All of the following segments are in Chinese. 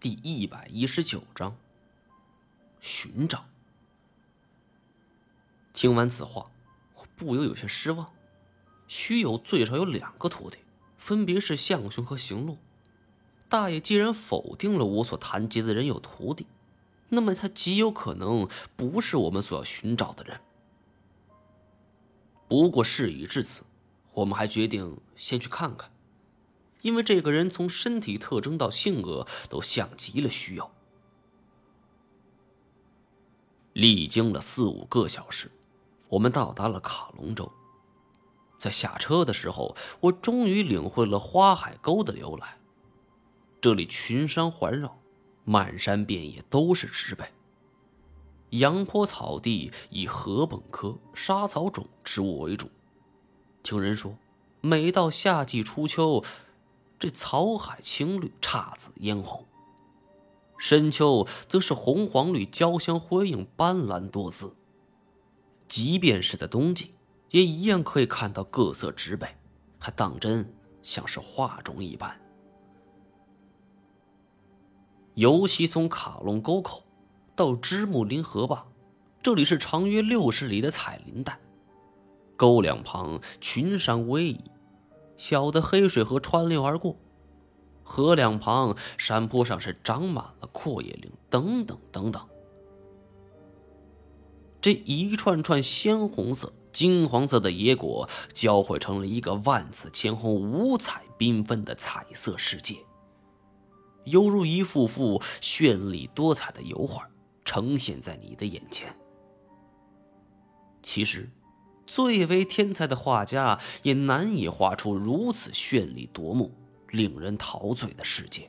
第一百一十九章。寻找。听完此话，我不由有些失望。徐友最少有两个徒弟，分别是向雄和行路。大爷既然否定了我所谈及的人有徒弟，那么他极有可能不是我们所要寻找的人。不过事已至此，我们还决定先去看看，因为这个人从身体特征到性格都像极了徐友。历经了四五个小时，我们到达了卡隆州。在下车的时候，我终于领会了花海沟的由来。这里群山环绕，漫山遍野都是植被。阳坡草地以禾本科沙草种植物为主。听人说，每到夏季初秋，这草海青绿，姹紫嫣红；深秋则是红黄绿交相辉映，斑斓多姿。即便是在冬季，也一样可以看到各色植被，还当真像是画中一般。尤其从卡隆沟口到芝木林河坝，这里是长约六十里的彩林带。沟两旁群山逶迤，小的黑水河穿流而过。河两旁山坡上是长满了阔叶林，等等等等。这一串串鲜红色、金黄色的野果交汇成了一个万紫千红、五彩缤纷的彩色世界。犹如一幅幅绚丽多彩的油画，呈现在你的眼前。其实，最为天才的画家也难以画出如此绚丽夺目、令人陶醉的世界。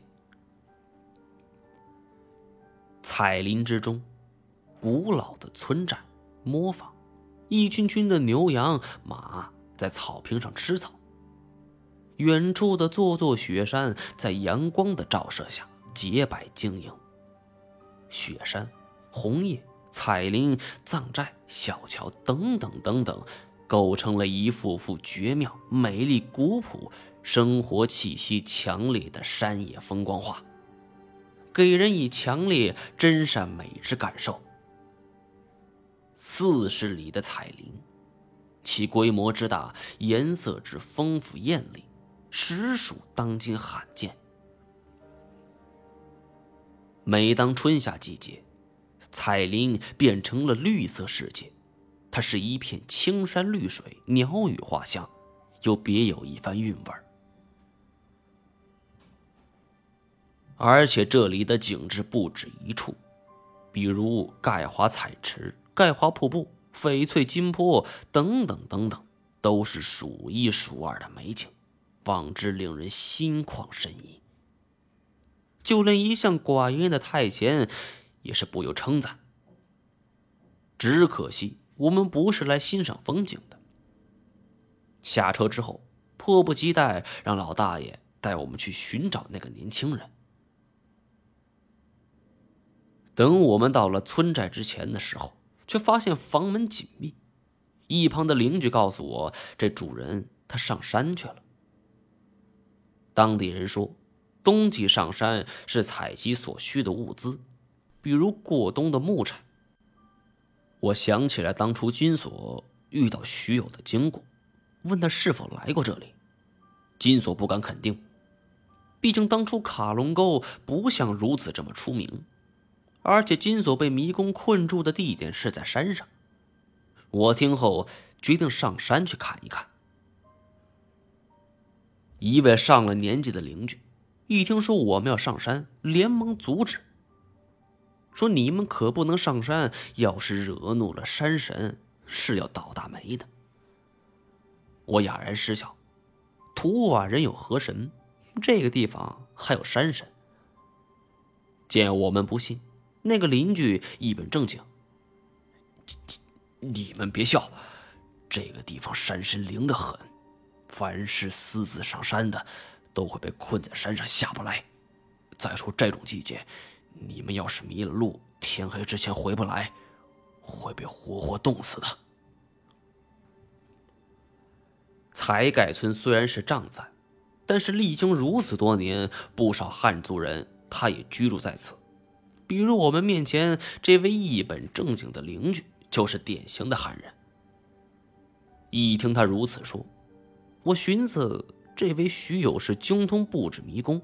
彩林之中，古老的村寨磨坊，一群群的牛羊马在草坪上吃草。远处的座座雪山在阳光的照射下洁白晶莹。雪山、红叶、彩林、藏寨、小桥等等等等，构成了一幅幅绝妙、美丽、古朴、生活气息强烈的山野风光画，给人以强烈真善美之感受。四十里的彩林，其规模之大，颜色之丰富艳丽。实属当今罕见。每当春夏季节，彩林变成了绿色世界，它是一片青山绿水，鸟语花香，又别有一番韵味而且这里的景致不止一处，比如盖华彩池、盖华瀑布、翡翠金坡等等等等，都是数一数二的美景。望之令人心旷神怡，就连一向寡言的太前也是不由称赞。只可惜我们不是来欣赏风景的。下车之后，迫不及待让老大爷带我们去寻找那个年轻人。等我们到了村寨之前的时候，却发现房门紧闭。一旁的邻居告诉我，这主人他上山去了。当地人说，冬季上山是采集所需的物资，比如过冬的木柴。我想起来当初金锁遇到徐友的经过，问他是否来过这里，金锁不敢肯定，毕竟当初卡隆沟不像如此这么出名，而且金锁被迷宫困住的地点是在山上。我听后决定上山去看一看。一位上了年纪的邻居，一听说我们要上山，连忙阻止，说：“你们可不能上山，要是惹怒了山神，是要倒大霉的。”我哑然失笑：“土瓦人有河神，这个地方还有山神。”见我们不信，那个邻居一本正经：“你们别笑，这个地方山神灵得很。”凡是私自上山的，都会被困在山上下不来。再说这种季节，你们要是迷了路，天黑之前回不来，会被活活冻死的。财盖村虽然是障寨，但是历经如此多年，不少汉族人他也居住在此。比如我们面前这位一本正经的邻居，就是典型的汉人。一听他如此说，我寻思，这位徐友是精通布置迷宫，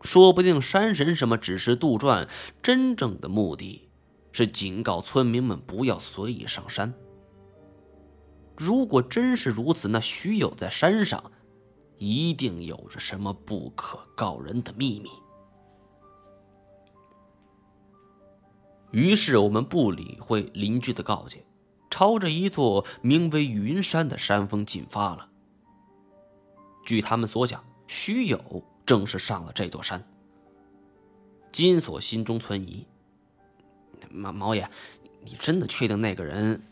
说不定山神什么只是杜撰，真正的目的是警告村民们不要随意上山。如果真是如此，那徐友在山上一定有着什么不可告人的秘密。于是我们不理会邻居的告诫。朝着一座名为云山的山峰进发了。据他们所讲，徐友正是上了这座山。金锁心中存疑：毛毛爷，你真的确定那个人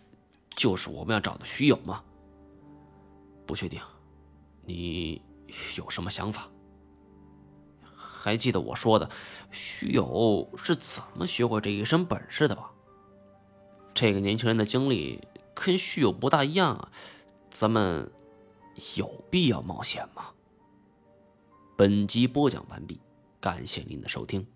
就是我们要找的徐友吗？不确定，你有什么想法？还记得我说的，徐友是怎么学会这一身本事的吧？这个年轻人的经历跟徐友不大一样啊，咱们有必要冒险吗？本集播讲完毕，感谢您的收听。